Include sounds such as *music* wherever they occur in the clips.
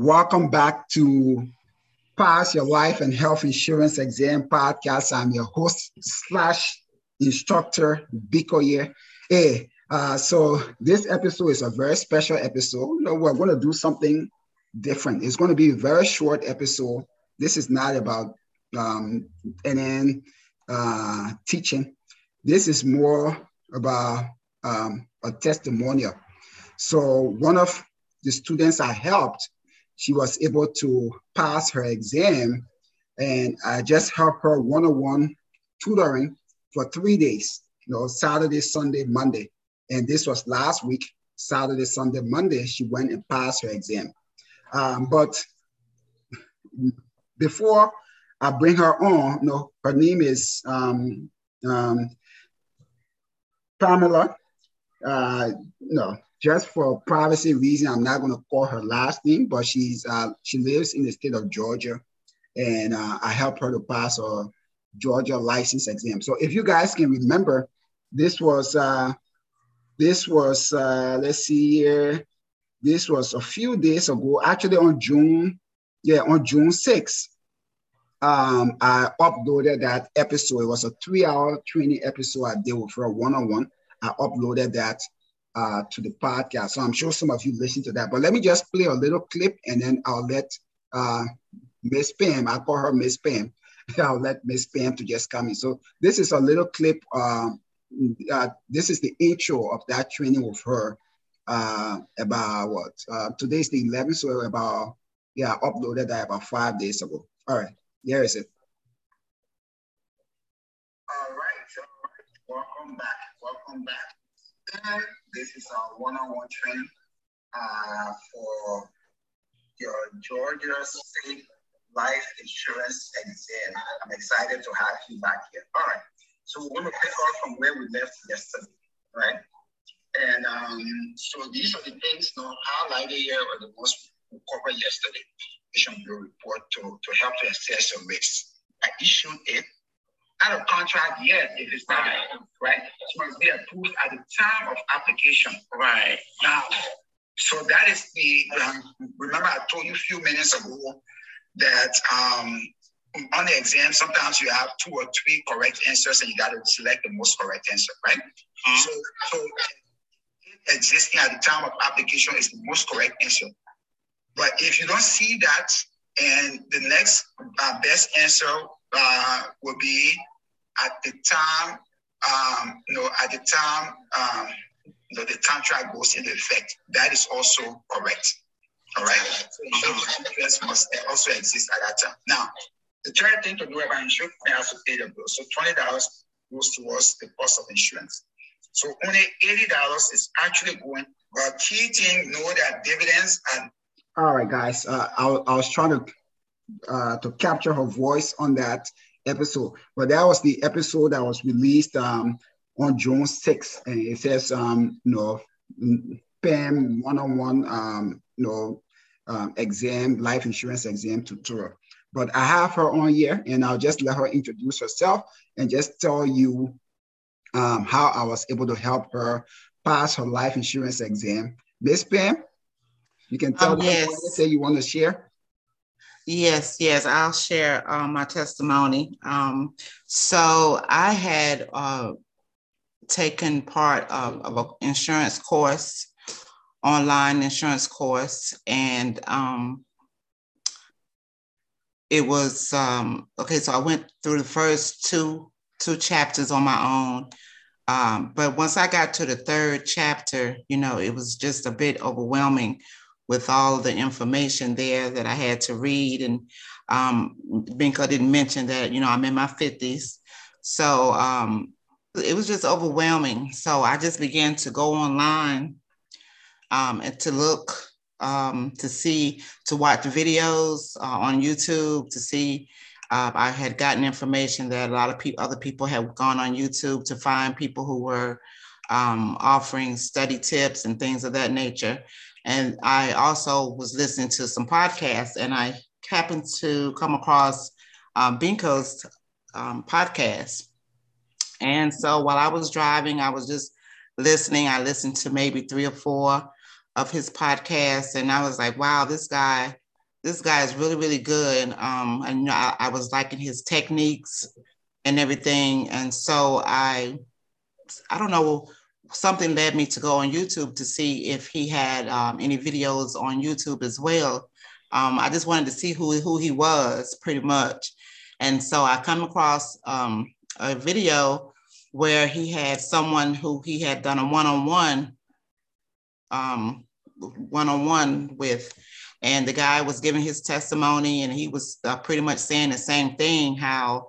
Welcome back to Pass Your Life and Health Insurance Exam Podcast. I'm your host slash instructor, Biko here. Hey, uh, so this episode is a very special episode. You know, we're going to do something different. It's going to be a very short episode. This is not about um, NN uh, teaching. This is more about um, a testimonial. So one of the students I helped, she was able to pass her exam, and I just helped her one-on-one tutoring for three days. You know, Saturday, Sunday, Monday, and this was last week. Saturday, Sunday, Monday, she went and passed her exam. Um, but before I bring her on, you know, her name is um, um, Pamela. Uh, no, just for privacy reason, I'm not going to call her last name, but she's uh, she lives in the state of Georgia, and uh, I helped her to pass a Georgia license exam. So if you guys can remember, this was uh, this was uh, let's see here, this was a few days ago, actually on June, yeah, on June 6th. Um, I uploaded that episode. It was a three-hour training episode I did with her one-on-one. I uploaded that uh, to the podcast. So I'm sure some of you listen to that. But let me just play a little clip and then I'll let uh, Miss Pam, I'll call her Miss Pam. *laughs* I'll let Miss Pam to just come in. So this is a little clip. Um, uh, this is the intro of that training with her uh, about what? Uh, today's the 11th, so about, yeah, I uploaded that about five days ago. All right, here is it. All right, welcome back, welcome back. This is our one-on-one training uh, for your Georgia State Life Insurance Exam. I'm excited to have you back here. All right, so we're going to pick up from where we left yesterday, right? And um, so these are the things you know, highlighted here or the most we covered yesterday. Issue your report to, to help assess your risk. I issued it not of contract yet if it's not right. right? It must be approved at the time of application. Right. Now, so that is the um, remember I told you a few minutes ago that um, on the exam sometimes you have two or three correct answers and you got to select the most correct answer, right? Mm-hmm. So, so existing at the time of application is the most correct answer. But if you don't see that and the next uh, best answer uh, will be at the time, um, you know, at the time, um, you know, the contract goes into effect. That is also correct. All right. So insurance must also exist at that time. Now, the third thing to do about insurance, I have to pay the bill. So twenty dollars goes towards the cost of insurance. So only eighty dollars is actually going. But key thing, know that dividends and. All right, guys. Uh, I, I was trying to uh, to capture her voice on that episode. But that was the episode that was released um, on June 6th. And it says, um, you know, PAM one-on-one, um, you know, um, exam, life insurance exam tutorial. But I have her on here and I'll just let her introduce herself and just tell you um, how I was able to help her pass her life insurance exam. Miss Pam, you can tell um, yes. say you want to share. Yes, yes, I'll share uh, my testimony. Um, so I had uh, taken part of, of, an insurance course, online insurance course, and um, it was um, okay. So I went through the first two two chapters on my own, um, but once I got to the third chapter, you know, it was just a bit overwhelming with all the information there that I had to read. And um, Binko didn't mention that, you know, I'm in my 50s. So um, it was just overwhelming. So I just began to go online um, and to look, um, to see, to watch videos uh, on YouTube, to see. Uh, I had gotten information that a lot of people, other people had gone on YouTube to find people who were um, offering study tips and things of that nature. And I also was listening to some podcasts and I happened to come across um, Binko's um, podcast. And so while I was driving, I was just listening. I listened to maybe three or four of his podcasts. And I was like, wow, this guy this guy is really, really good. Um, and I, I was liking his techniques and everything. And so I, I don't know, something led me to go on YouTube to see if he had um, any videos on YouTube as well. Um, I just wanted to see who, who he was pretty much. And so I come across um, a video where he had someone who he had done a one-on-one um, one-on-one with and the guy was giving his testimony and he was uh, pretty much saying the same thing how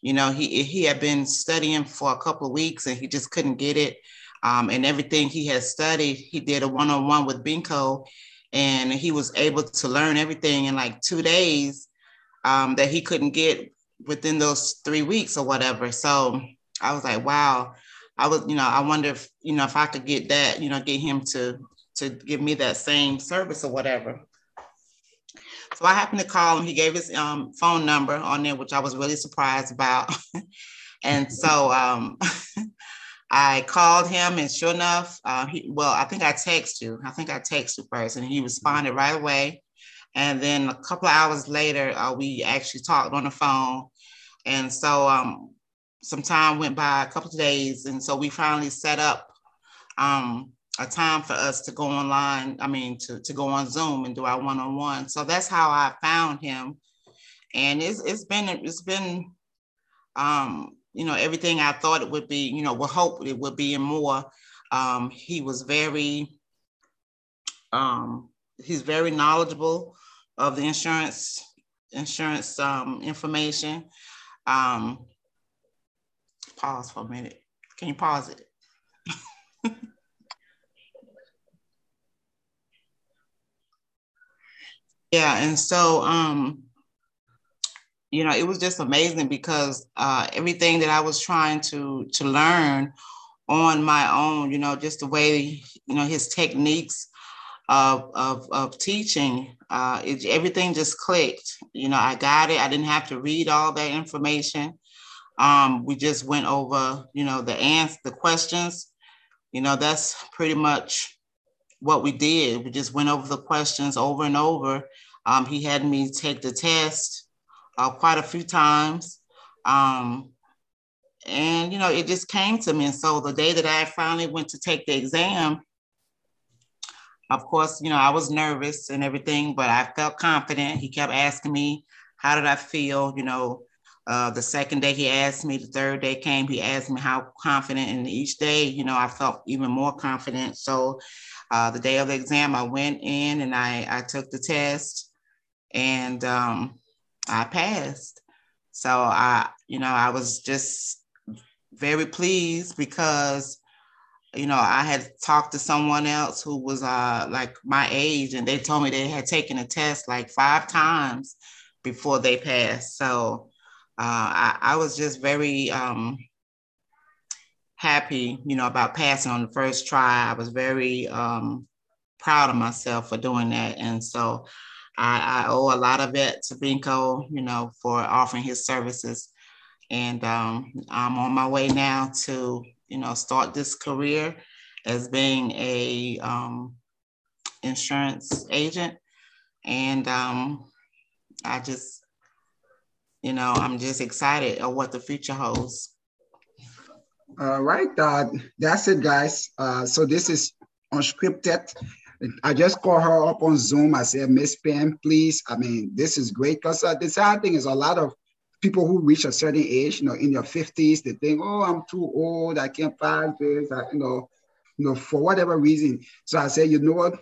you know he he had been studying for a couple of weeks and he just couldn't get it um, and everything he had studied he did a one-on-one with binko and he was able to learn everything in like two days um, that he couldn't get within those three weeks or whatever so i was like wow i was you know i wonder if you know if i could get that you know get him to to give me that same service or whatever so I happened to call him. He gave his um, phone number on there, which I was really surprised about. *laughs* and so um, *laughs* I called him, and sure enough, uh, he, well, I think I texted you. I think I texted you first, and he responded right away. And then a couple of hours later, uh, we actually talked on the phone. And so um, some time went by, a couple of days, and so we finally set up um, a time for us to go online, I mean, to, to go on Zoom and do our one-on-one. So that's how I found him. And it's, it's been, it's been, um, you know, everything I thought it would be, you know, we hope it would be and more. Um, he was very, um, he's very knowledgeable of the insurance, insurance um, information. Um, pause for a minute. Can you pause it? *laughs* Yeah, and so um, you know, it was just amazing because uh, everything that I was trying to to learn on my own, you know, just the way you know his techniques of of, of teaching, uh, it, everything just clicked. You know, I got it. I didn't have to read all that information. Um, we just went over, you know, the answer, the questions. You know, that's pretty much what we did. We just went over the questions over and over. Um, he had me take the test uh, quite a few times. Um, and, you know, it just came to me. And so the day that I finally went to take the exam, of course, you know, I was nervous and everything, but I felt confident. He kept asking me, how did I feel? You know, uh, the second day he asked me, the third day came, he asked me how confident. And each day, you know, I felt even more confident. So uh, the day of the exam, I went in and I, I took the test and um, I passed. So I, you know, I was just very pleased because, you know, I had talked to someone else who was uh, like my age, and they told me they had taken a test like five times before they passed. So uh, I, I was just very um, happy, you know, about passing on the first try. I was very um, proud of myself for doing that. And so I, I, owe a lot of it to Binko, you know, for offering his services. And um, I'm on my way now to, you know, start this career as being a um, insurance agent. And um, I just, you know, I'm just excited of what the future holds. All right, uh, that's it, guys. Uh, so this is unscripted. I just called her up on Zoom. I said, Miss Pam, please. I mean, this is great because uh, the sad thing is a lot of people who reach a certain age, you know, in their 50s, they think, oh, I'm too old. I can't pass this. I, you know, you know, for whatever reason. So I said, you know what?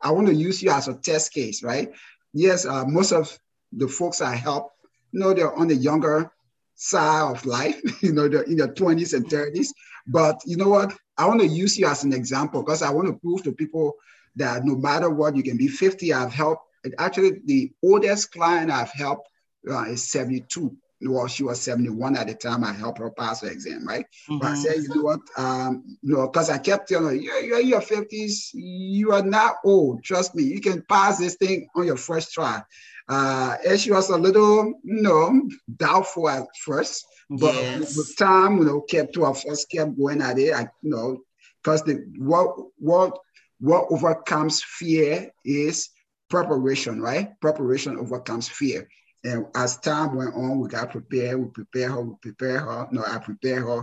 I want to use you as a test case, right? Yes, uh, most of the folks I help, you know, they're on the younger side of life, *laughs* you know, they're in their 20s and 30s. But you know what? I want to use you as an example because I want to prove to people that no matter what, you can be 50. I've helped, actually, the oldest client I've helped uh, is 72. Well, she was 71 at the time I helped her pass her exam, right? Mm-hmm. But I mm-hmm. said, you know what? Um, you know, because I kept telling her, you're, you're in your 50s, you are not old. Trust me, you can pass this thing on your first try. Uh, and she was a little, you know, doubtful at first, but yes. with time, you know, kept to our first kept going at it. I, you know, because the what what what overcomes fear is preparation, right? Preparation overcomes fear. And as time went on, we got prepared. We prepare her. We prepare her. No, I prepare her.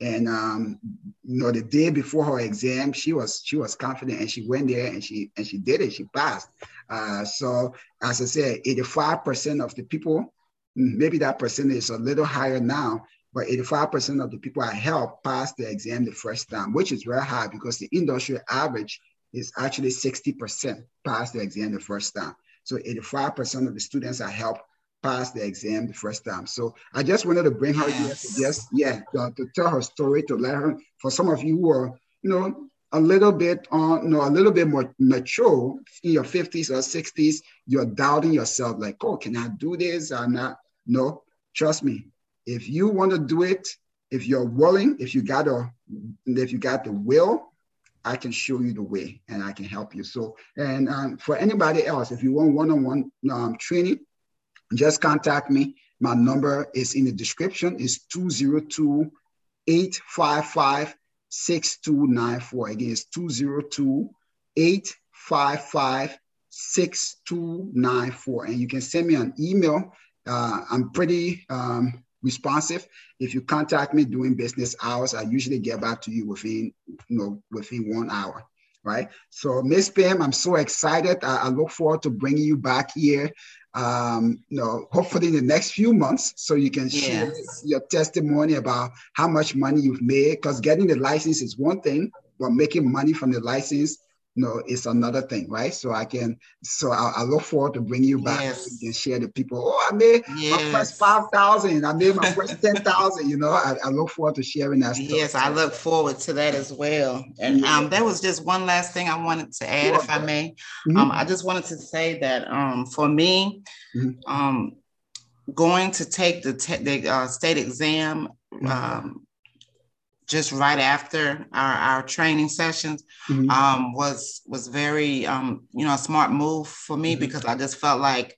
And um, you know, the day before her exam, she was she was confident, and she went there and she and she did it. She passed. Uh, so as I said, 85% of the people, maybe that percentage is a little higher now, but 85% of the people I helped pass the exam the first time, which is very high because the industry average is actually 60% pass the exam the first time. So 85% of the students are helped pass the exam the first time. So I just wanted to bring her yes. here to just, yeah, to, to, tell her story, to let her, for some of you who are, you know, a little bit on, you know, a little bit more mature in your 50s or 60s, you're doubting yourself, like, oh, can I do this? I'm not. No, trust me. If you want to do it, if you're willing, if you got a, if you got the will, I can show you the way and I can help you. So, and um, for anybody else, if you want one-on-one um, training, just contact me. My number is in the description. It's 202 855 6294. Again, it's 202 855 6294. And you can send me an email. Uh, I'm pretty um, responsive. If you contact me during business hours, I usually get back to you within, you know, within one hour. Right. So, Miss Pam, I'm so excited. I, I look forward to bringing you back here um, you know, hopefully in the next few months, so you can share yes. your testimony about how much money you've made. Because getting the license is one thing, but making money from the license no, it's another thing, right? So I can, so I, I look forward to bring you back yes. and share the people. Oh, I made yes. my first five thousand. I made my *laughs* first ten thousand. You know, I, I, look forward to sharing that. Yes, I look forward to that as well. And yeah. um, there was just one last thing I wanted to add, sure. if I may. Mm-hmm. Um, I just wanted to say that um, for me, mm-hmm. um, going to take the te- the uh, state exam. Mm-hmm. Um, just right after our, our training sessions mm-hmm. um, was was very um, you know a smart move for me mm-hmm. because I just felt like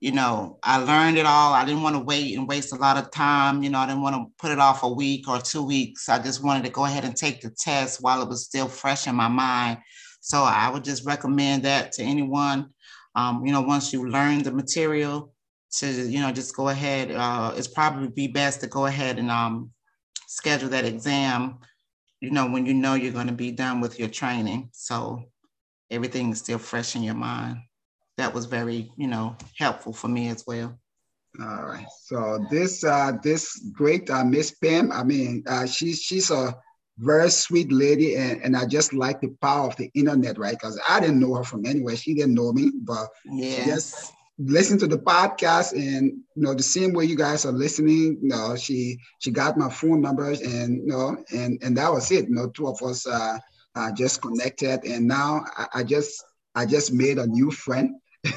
you know I learned it all. I didn't want to wait and waste a lot of time. You know I didn't want to put it off a week or two weeks. I just wanted to go ahead and take the test while it was still fresh in my mind. So I would just recommend that to anyone. Um, you know once you learn the material to you know just go ahead. Uh, it's probably be best to go ahead and um, schedule that exam, you know, when you know you're going to be done with your training. So everything is still fresh in your mind. That was very, you know, helpful for me as well. All right. So this uh this great uh, Miss Pam, I mean, uh, she's she's a very sweet lady, and, and I just like the power of the internet, right? Because I didn't know her from anywhere. She didn't know me, but yes. just listen to the podcast and you know the same way you guys are listening you know she she got my phone numbers and you know and and that was it. You know two of us uh, uh just connected. And now I, I just i just made a new friend.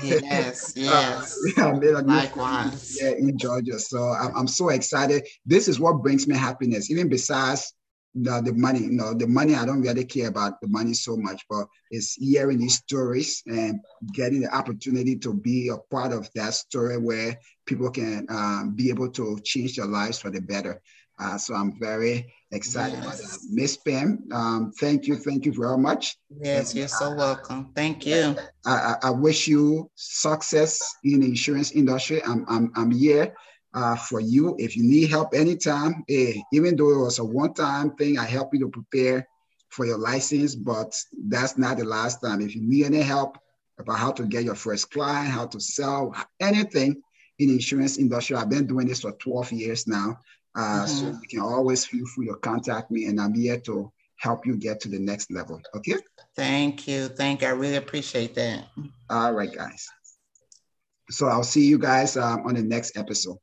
Yes *laughs* yes. Uh, I made a new Likewise. Friend, yeah in georgia. So I'm, I'm so excited. This is what brings me happiness. Even besides the, the money, you know, the money, I don't really care about the money so much, but it's hearing these stories and getting the opportunity to be a part of that story where people can um, be able to change their lives for the better. Uh, so I'm very excited yes. about that. Miss Pam, um, thank you. Thank you very much. Yes, and, you're so welcome. Thank you. I, I, I wish you success in the insurance industry. I'm, I'm, I'm here uh, for you. If you need help anytime, eh, even though it was a one-time thing, I help you to prepare for your license, but that's not the last time. If you need any help about how to get your first client, how to sell anything in the insurance industry, I've been doing this for 12 years now. Uh, mm-hmm. So you can always feel free to contact me and I'm here to help you get to the next level. Okay. Thank you. Thank you. I really appreciate that. All right, guys. So I'll see you guys um, on the next episode.